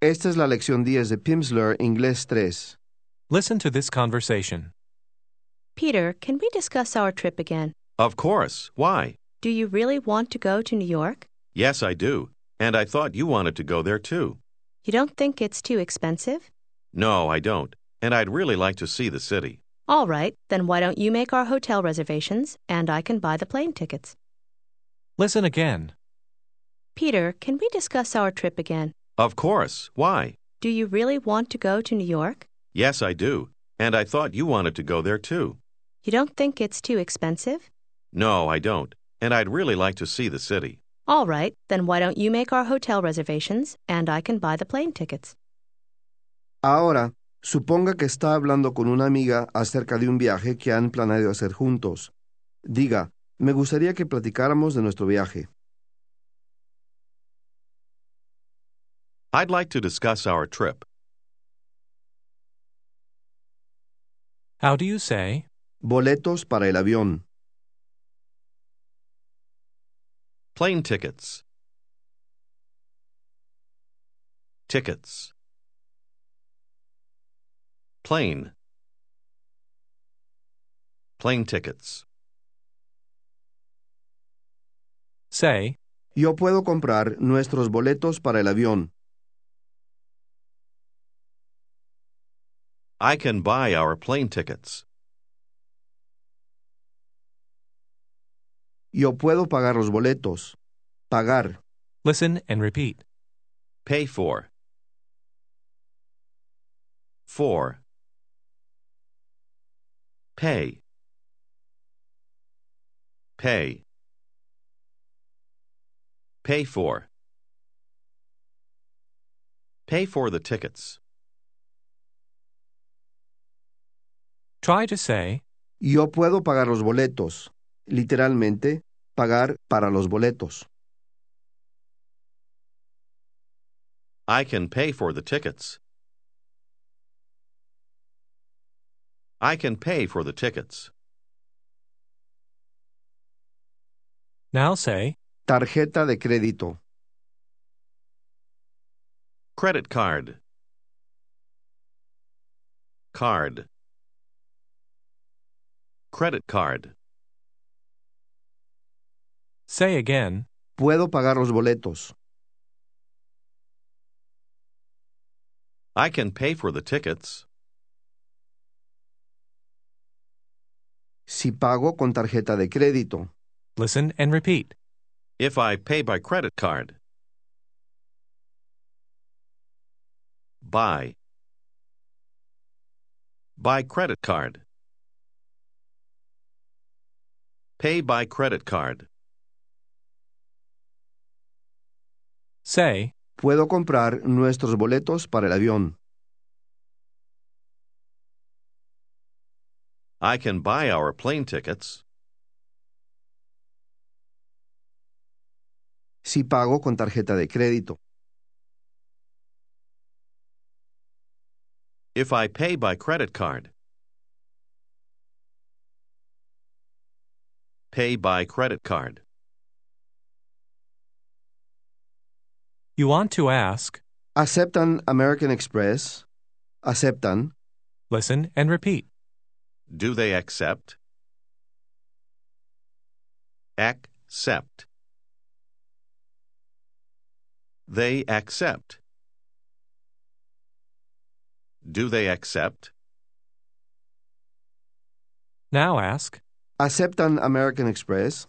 Esta es la lección 10 de Pimsleur Inglés 3. Listen to this conversation. Peter, can we discuss our trip again? Of course. Why? Do you really want to go to New York? Yes, I do. And I thought you wanted to go there too. You don't think it's too expensive? No, I don't. And I'd really like to see the city. All right, then why don't you make our hotel reservations and I can buy the plane tickets? Listen again. Peter, can we discuss our trip again? Of course. Why? Do you really want to go to New York? Yes, I do. And I thought you wanted to go there too. You don't think it's too expensive? No, I don't. And I'd really like to see the city. All right, then why don't you make our hotel reservations and I can buy the plane tickets? Ahora, suponga que está hablando con una amiga acerca de un viaje que han planeado hacer juntos. Diga, me gustaría que platicáramos de nuestro viaje. I'd like to discuss our trip. How do you say, Boletos para el avión. Plane tickets. Tickets. Plane. Plane tickets. say, Yo puedo comprar nuestros boletos para el avión. I can buy our plane tickets. Yo puedo pagar los boletos. Pagar. listen and repeat. Pay for. For. Pay. Pay. Pay for. Pay for the tickets. Try to say, Yo puedo pagar los boletos. Literalmente, pagar para los boletos. I can pay for the tickets. I can pay for the tickets. now say, Tarjeta de crédito. Credit card. Card. Credit card. say again, Puedo pagar los boletos. I can pay for the tickets. Si pago con tarjeta de crédito. listen and repeat. If I pay by credit card. Buy. By credit card. Pay by credit card. Say, Puedo comprar nuestros boletos para el avión. I can buy our plane tickets. Si pago con tarjeta de crédito. If I pay by credit card. Pay by credit card. you want to ask, ¿Aceptan American Express? ¿Aceptan? listen and repeat. Do they accept? Accept. They accept. Do they accept? Now ask, ¿Aceptan American Express?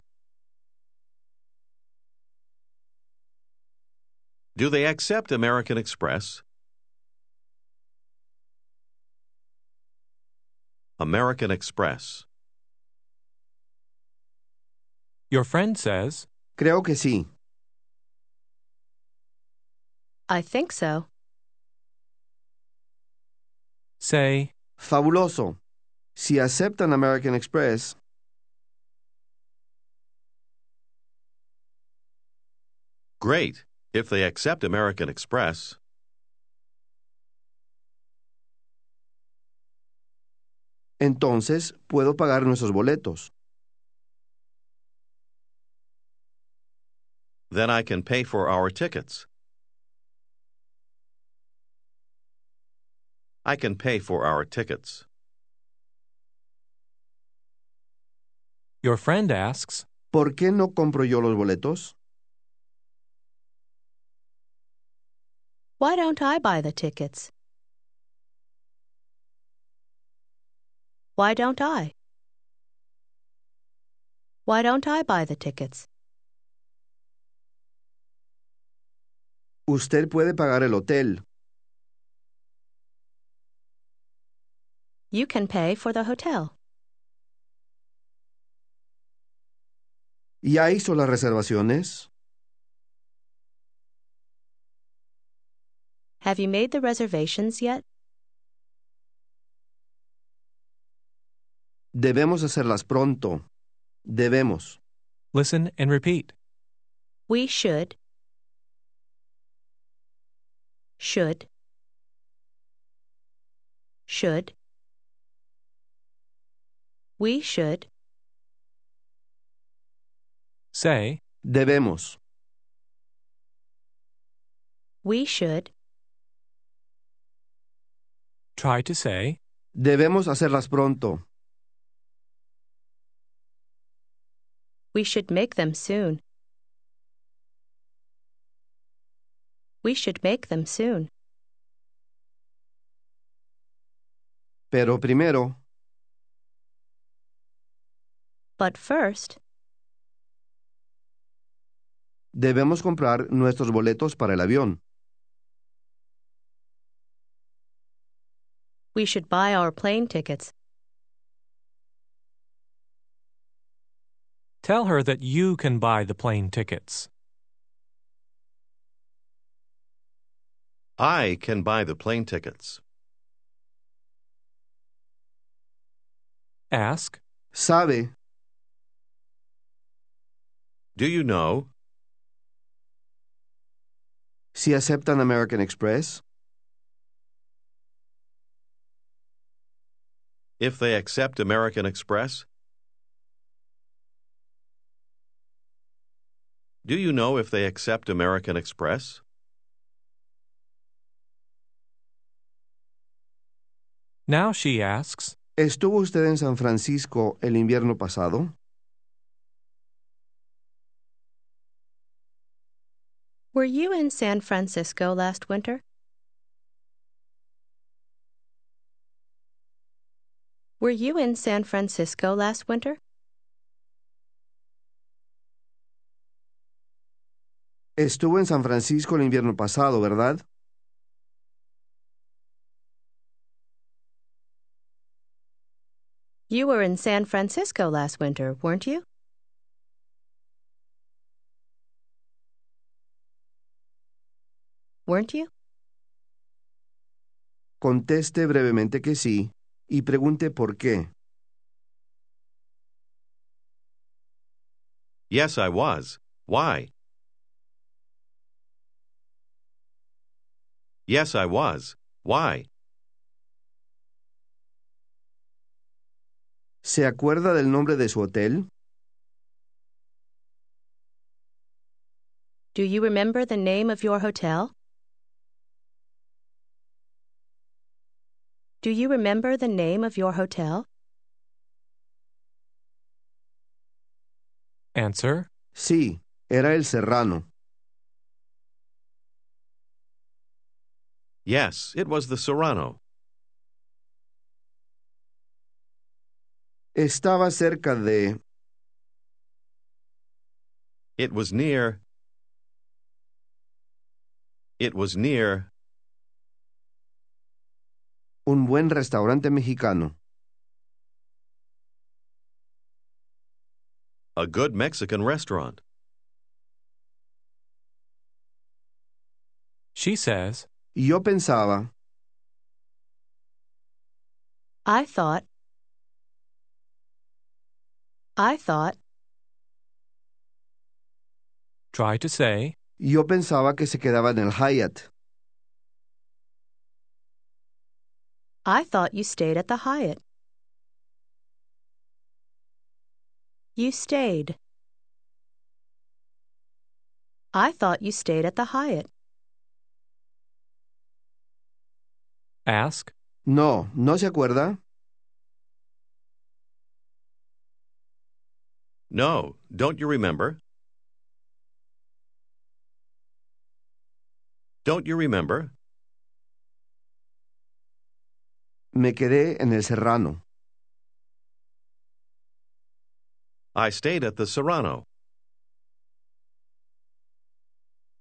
Do they accept American Express? American Express. your friend says, Creo que sí. I think so. say, Fabuloso. Si aceptan American Express, Great. If they accept American Express. entonces puedo pagar nuestros boletos. Then I can pay for our tickets. I can pay for our tickets. Your friend asks, ¿Por qué no compro yo los boletos? Why don't I buy the tickets? Why don't I? Why don't I buy the tickets? Usted puede pagar el hotel. You can pay for the hotel. ¿Ya hizo las reservaciones? Have you made the reservations yet? Debemos hacerlas pronto. Debemos. listen and repeat. We should. Should. Should. We should. Say, Debemos. We should. Try to say, Debemos hacerlas pronto. We should make them soon. We should make them soon. Pero primero, But first, debemos comprar nuestros boletos para el avión. We should buy our plane tickets. tell her that you can buy the plane tickets. I can buy the plane tickets. Ask, ¿Sabe? Do you know? Si aceptan American Express. If they accept American Express? Do you know if they accept American Express? now she asks, ¿Estuvo usted en San Francisco el invierno pasado? Were you in San Francisco last winter? Were you in San Francisco last winter? Estuvo en San Francisco el invierno pasado, ¿verdad? You were in San Francisco last winter, weren't you? Weren't you? Conteste brevemente que sí y pregunte por qué. Yes, I was. Why? Yes, I was. Why? ¿Se acuerda del nombre de su hotel? Do you remember the name of your hotel? Do you remember the name of your hotel? answer, Sí, era el Serrano. Yes, it was the Serrano. Estaba cerca de... It was near. It was near un buen restaurante mexicano. a good Mexican restaurant. she says, Yo pensaba, I thought. I thought. try to say, yo pensaba que se quedaba en el Hyatt. I thought you stayed at the Hyatt. You stayed. I thought you stayed at the Hyatt. ask, No, ¿no se acuerda? No, don't you remember? Don't you remember? Me quedé en el Serrano. I stayed at the Serrano.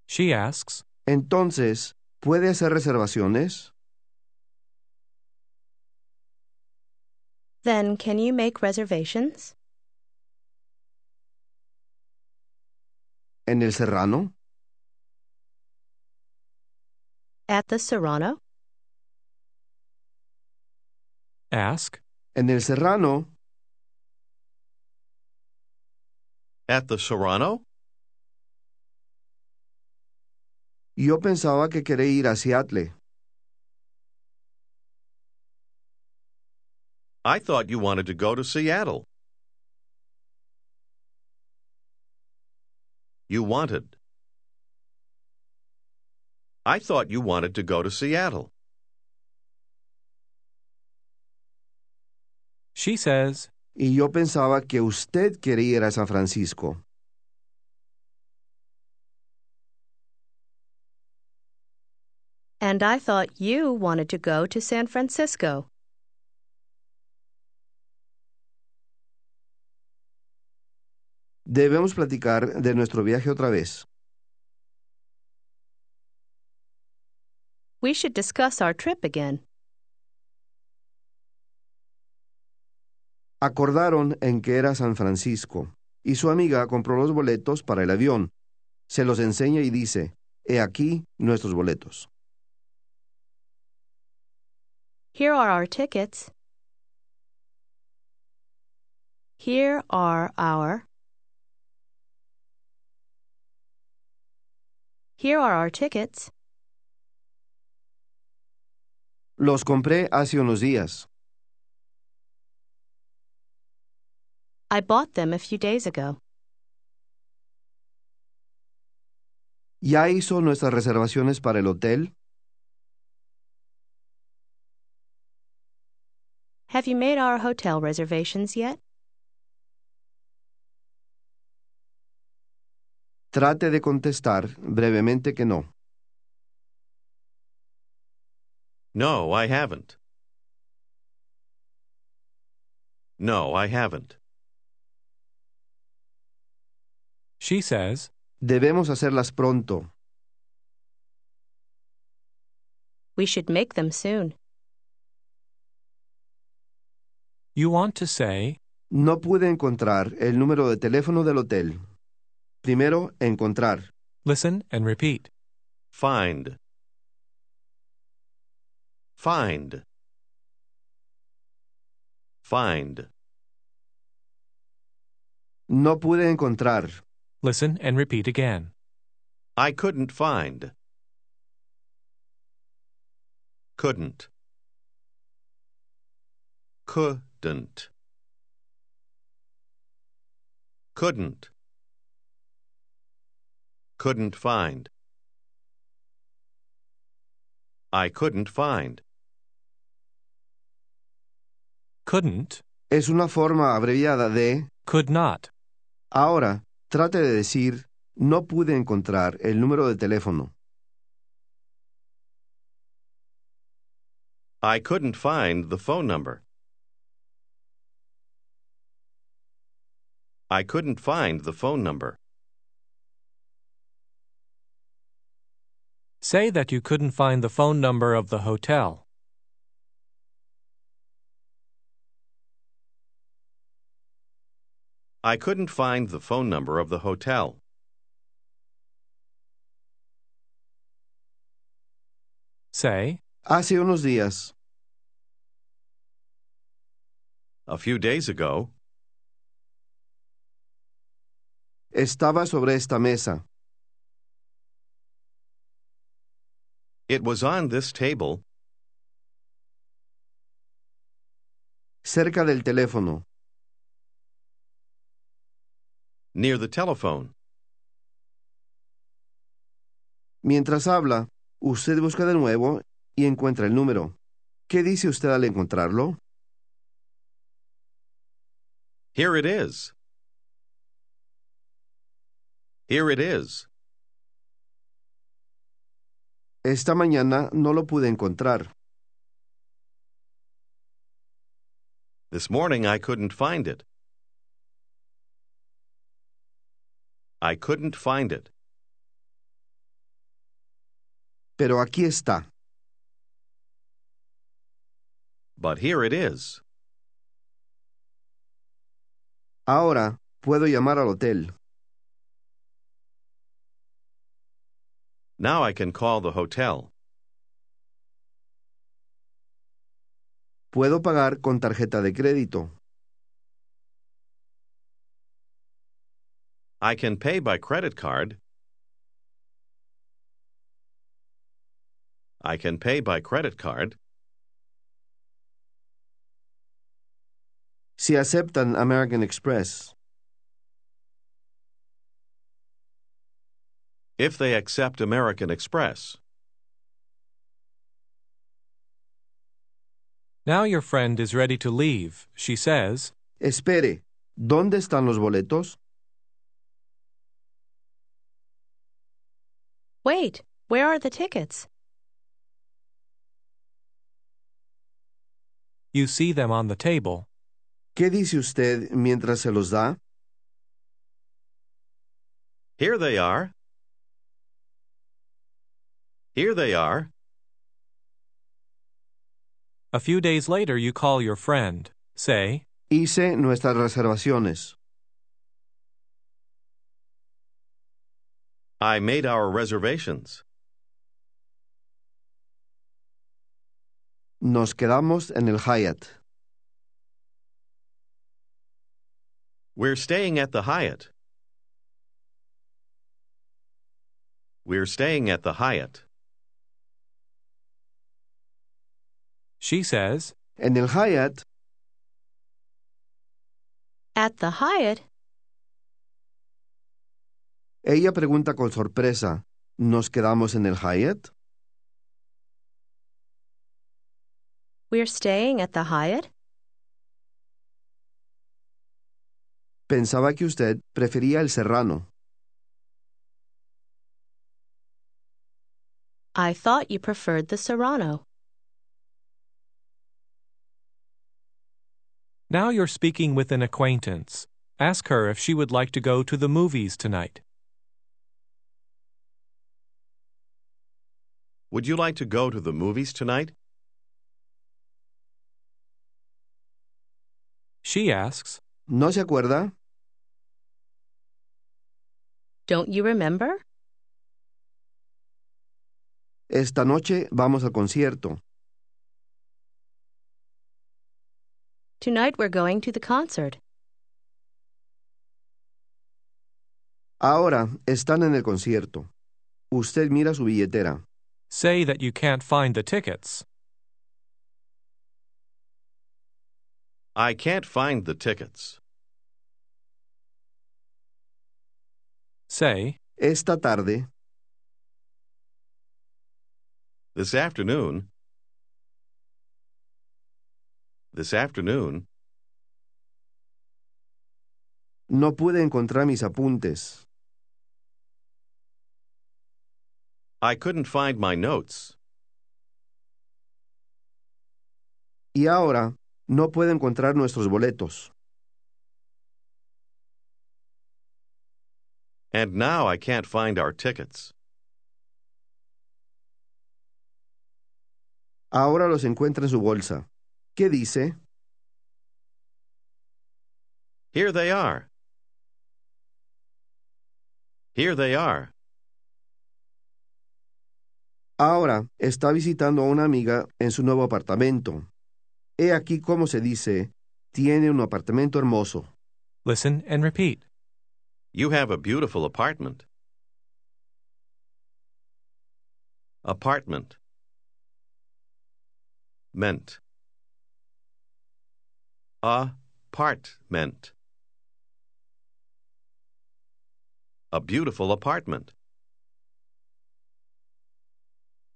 She asks, Entonces, ¿puede hacer reservaciones? Then can you make reservations? ¿En el Serrano? At the Serrano? Ask, ¿En el Serrano? At the Serrano? Yo pensaba que quería ir a Seattle. I thought you wanted to go to Seattle. You wanted. I thought you wanted to go to Seattle. She says, Y yo pensaba que usted quería ir a San Francisco. And I thought you wanted to go to San Francisco. Debemos platicar de nuestro viaje otra vez. We should discuss our trip again. Acordaron en que era San Francisco, y su amiga compró los boletos para el avión. Se los enseña y dice, He aquí nuestros boletos. Here are our tickets. Here are our. Here are our tickets. Los compré hace unos días. I bought them a few days ago. ¿Ya hizo nuestras reservaciones para el hotel? Have you made our hotel reservations yet? Trate de contestar brevemente que no. No, I haven't. No, I haven't. She says, Debemos hacerlas pronto. We should make them soon. you want to say, No pude encontrar el número de teléfono del hotel. Primero, encontrar. listen and repeat. Find. Find. Find. No pude encontrar. Listen and repeat again. I couldn't find. Couldn't. Couldn't. Couldn't. Couldn't find. I couldn't find. Couldn't, Es una forma abreviada de could not. Ahora, trate de decir, no pude encontrar el número de teléfono. I couldn't find the phone number. I couldn't find the phone number. Say that you couldn't find the phone number of the hotel. I couldn't find the phone number of the hotel. Say, Hace unos días, A few days ago, estaba sobre esta mesa. it was on this table cerca del teléfono. Near the telephone. Mientras habla, usted busca de nuevo y encuentra el número. ¿Qué dice usted al encontrarlo? Here it is. Here it is. Esta mañana no lo pude encontrar. This morning I couldn't find it. I couldn't find it. Pero aquí está. But here it is. Ahora puedo llamar al hotel. Now I can call the hotel. Puedo pagar con tarjeta de crédito. I can pay by credit card. I can pay by credit card. Si aceptan American Express. If they accept American Express. Now your friend is ready to leave. She says, Espere, ¿dónde están los boletos? Wait, where are the tickets? You see them on the table. ¿Qué dice usted mientras se los da? Here they are. Here they are. A few days later, you call your friend. Say, Hice nuestras reservaciones. I made our reservations. Nos quedamos en el Hyatt. We're staying at the Hyatt. We're staying at the Hyatt. she says, En el Hyatt, At the Hyatt? Ella pregunta con sorpresa, ¿nos quedamos en el Hyatt? We're staying at the Hyatt? Pensaba que usted prefería el Serrano. I thought you preferred the Serrano. Now you're speaking with an acquaintance. Ask her if she would like to go to the movies tonight. Would you like to go to the movies tonight? She asks, ¿No se acuerda? Don't you remember? Esta noche vamos al concierto. Tonight we're going to the concert. Ahora están en el concierto. Usted mira su billetera. Say that you can't find the tickets. I can't find the tickets. Say, Esta tarde, This afternoon. This afternoon, no pude encontrar mis apuntes. I couldn't find my notes. Y ahora no puedo encontrar nuestros boletos. And now I can't find our tickets. Ahora los encuentra en su bolsa. ¿Qué dice? Here they are. Here they are. Ahora está visitando a una amiga en su nuevo apartamento. He aquí cómo se dice, tiene un apartamento hermoso. listen and repeat. You have a beautiful apartment. Apartment. Meant. Apartment. A beautiful apartment.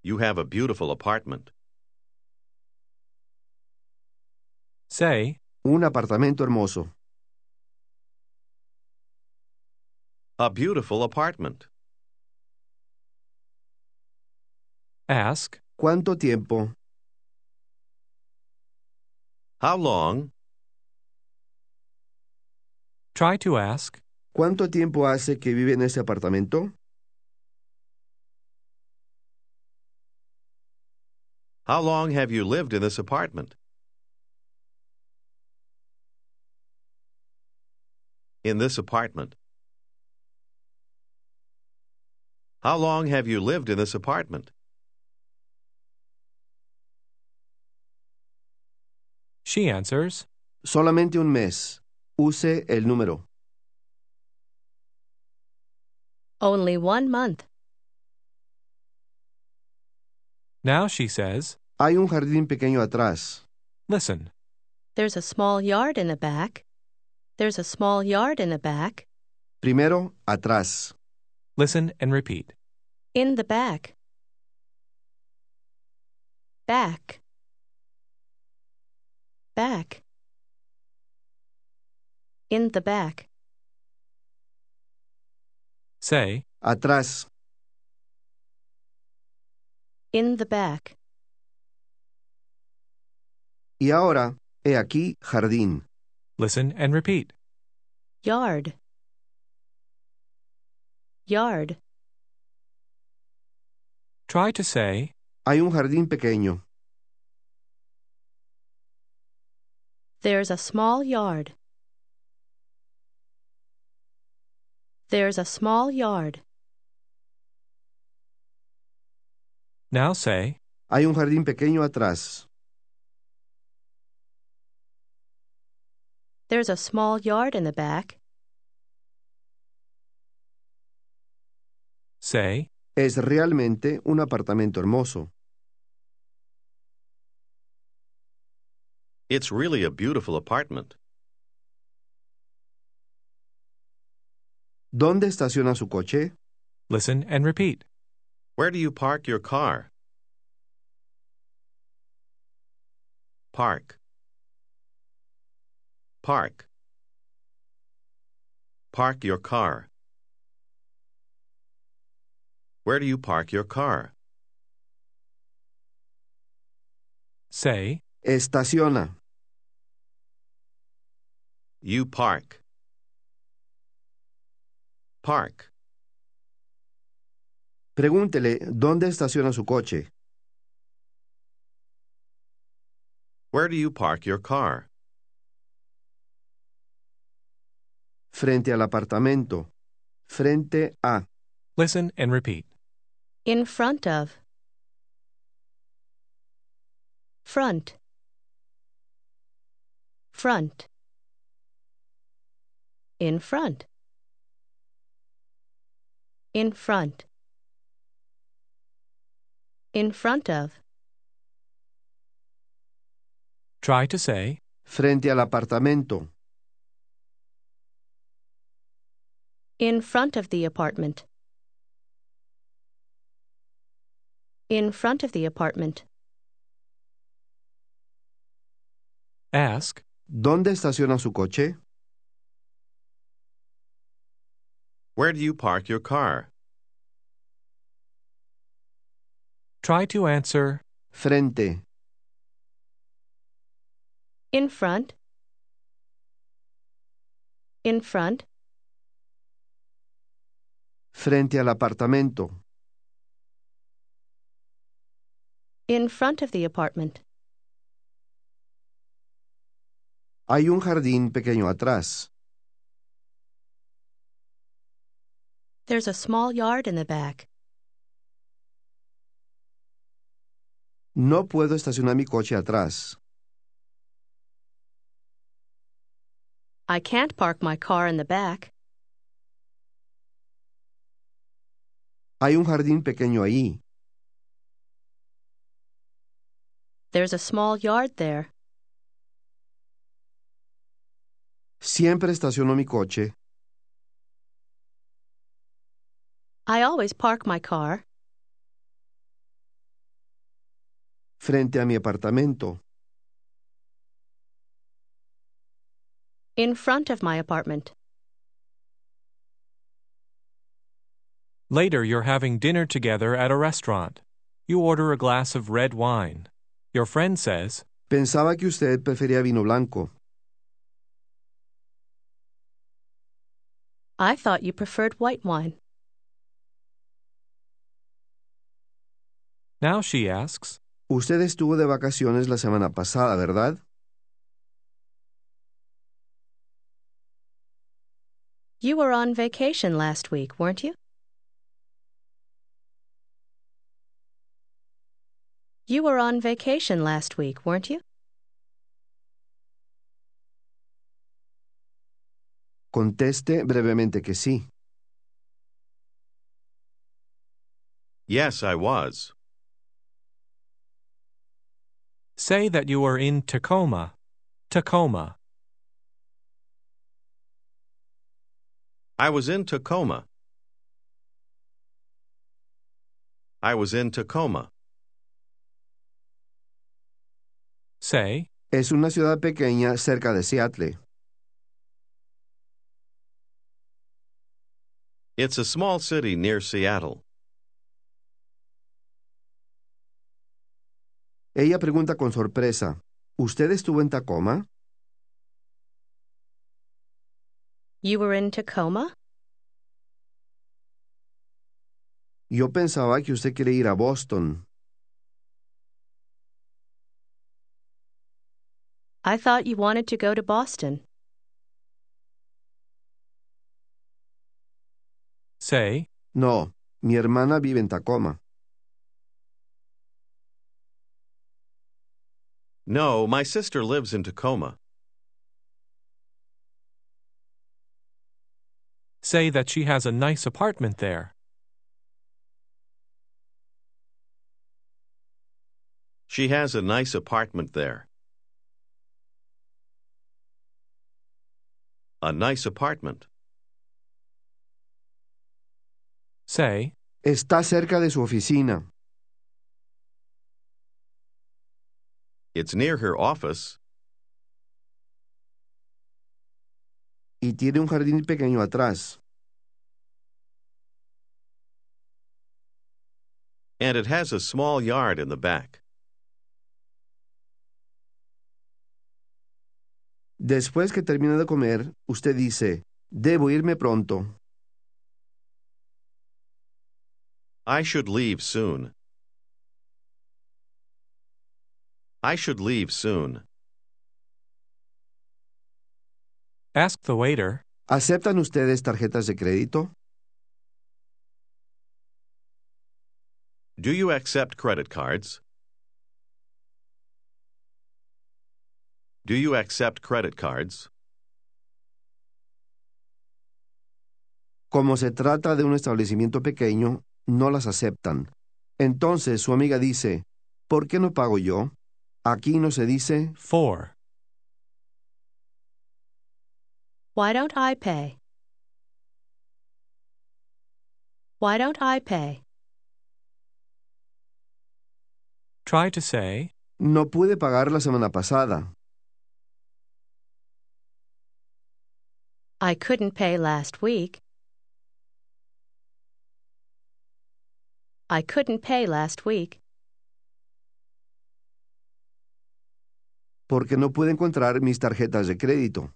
You have a beautiful apartment. Say, Un apartamento hermoso. A beautiful apartment. ask, ¿Cuánto tiempo? How long? try to ask, ¿Cuánto tiempo hace que vive en ese apartamento? How long have you lived in this apartment? In this apartment. How long have you lived in this apartment? she answers, Solamente un mes. Use el número. Only one month. Now she says, Hay un jardín pequeño atrás. listen, There's a small yard in the back. There's a small yard in the back. Primero, atrás. listen and repeat. In the back. Back. Back. In the back. Say, Atrás. In the back. Y ahora, he aquí, jardín. listen and repeat. Yard. Yard. Try to say, Hay un jardín pequeño. There's a small yard. There's a small yard. Now say, Hay un jardín pequeño atrás. There's a small yard in the back. say, Es realmente un apartamento hermoso. It's really a beautiful apartment. ¿Dónde estaciona su coche? listen and repeat. Where do you park your car? Park. Park. Park your car. Where do you park your car? Say, Estaciona. You park. Park. Pregúntele dónde estaciona su coche. Where do you park your car? Frente al apartamento. Frente a. listen and repeat. In front of. Front. Front. In front. In front. In front of. Try to say, Frente al apartamento. In front of the apartment. In front of the apartment. ask, ¿Dónde estaciona su coche? Where do you park your car? Try to answer, Frente. In front. In front. Frente al apartamento. In front of the apartment. Hay un jardín pequeño atrás. There's a small yard in the back. No puedo estacionar mi coche atrás. I can't park my car in the back. Hay un jardín pequeño ahí. There's a small yard there. Siempre estaciono mi coche. I always park my car. Frente a mi apartamento. In front of my apartment. Later, you're having dinner together at a restaurant. You order a glass of red wine. Your friend says, Pensaba que usted prefería vino blanco. I thought you preferred white wine. Now she asks, Usted estuvo de vacaciones la semana pasada, ¿verdad? You were on vacation last week, weren't you? You were on vacation last week, weren't you? Conteste brevemente que sí. Yes, I was. Say that you are in Tacoma. Tacoma. I was in Tacoma. I was in Tacoma. Say, Es una ciudad pequeña cerca de Seattle. It's a small city near Seattle. Ella pregunta con sorpresa, ¿Usted estuvo en Tacoma? You were in Tacoma? Yo pensaba que usted quiere ir a Boston. I thought you wanted to go to Boston. say, No, mi hermana vive en Tacoma. No, my sister lives in Tacoma. say that she has a nice apartment there. She has a nice apartment there. A nice apartment. Say, Está cerca de su oficina. It's near her office, y tiene un jardín pequeño atrás. and it has a small yard in the back. Después que termina de comer, usted dice, debo irme pronto. I should leave soon. I should leave soon. ask the waiter, ¿Aceptan ustedes tarjetas de crédito? Do you accept credit cards? Do you accept credit cards? Como se trata de un establecimiento pequeño, no las aceptan. Entonces su amiga dice, ¿por qué no pago yo? Aquí no se dice, for, Why don't I pay? Why don't I pay? try to say, no pude pagar la semana pasada. I couldn't pay last week. I couldn't pay last week porque no pude encontrar mis tarjetas de crédito.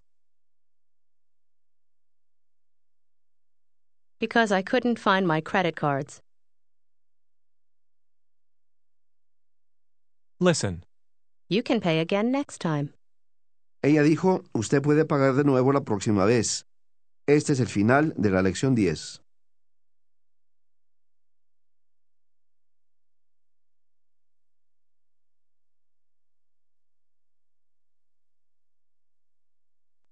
because I couldn't find my credit cards. listen. You can pay again next time. Ella dijo, usted puede pagar de nuevo la próxima vez. Este es el final de la lección 10.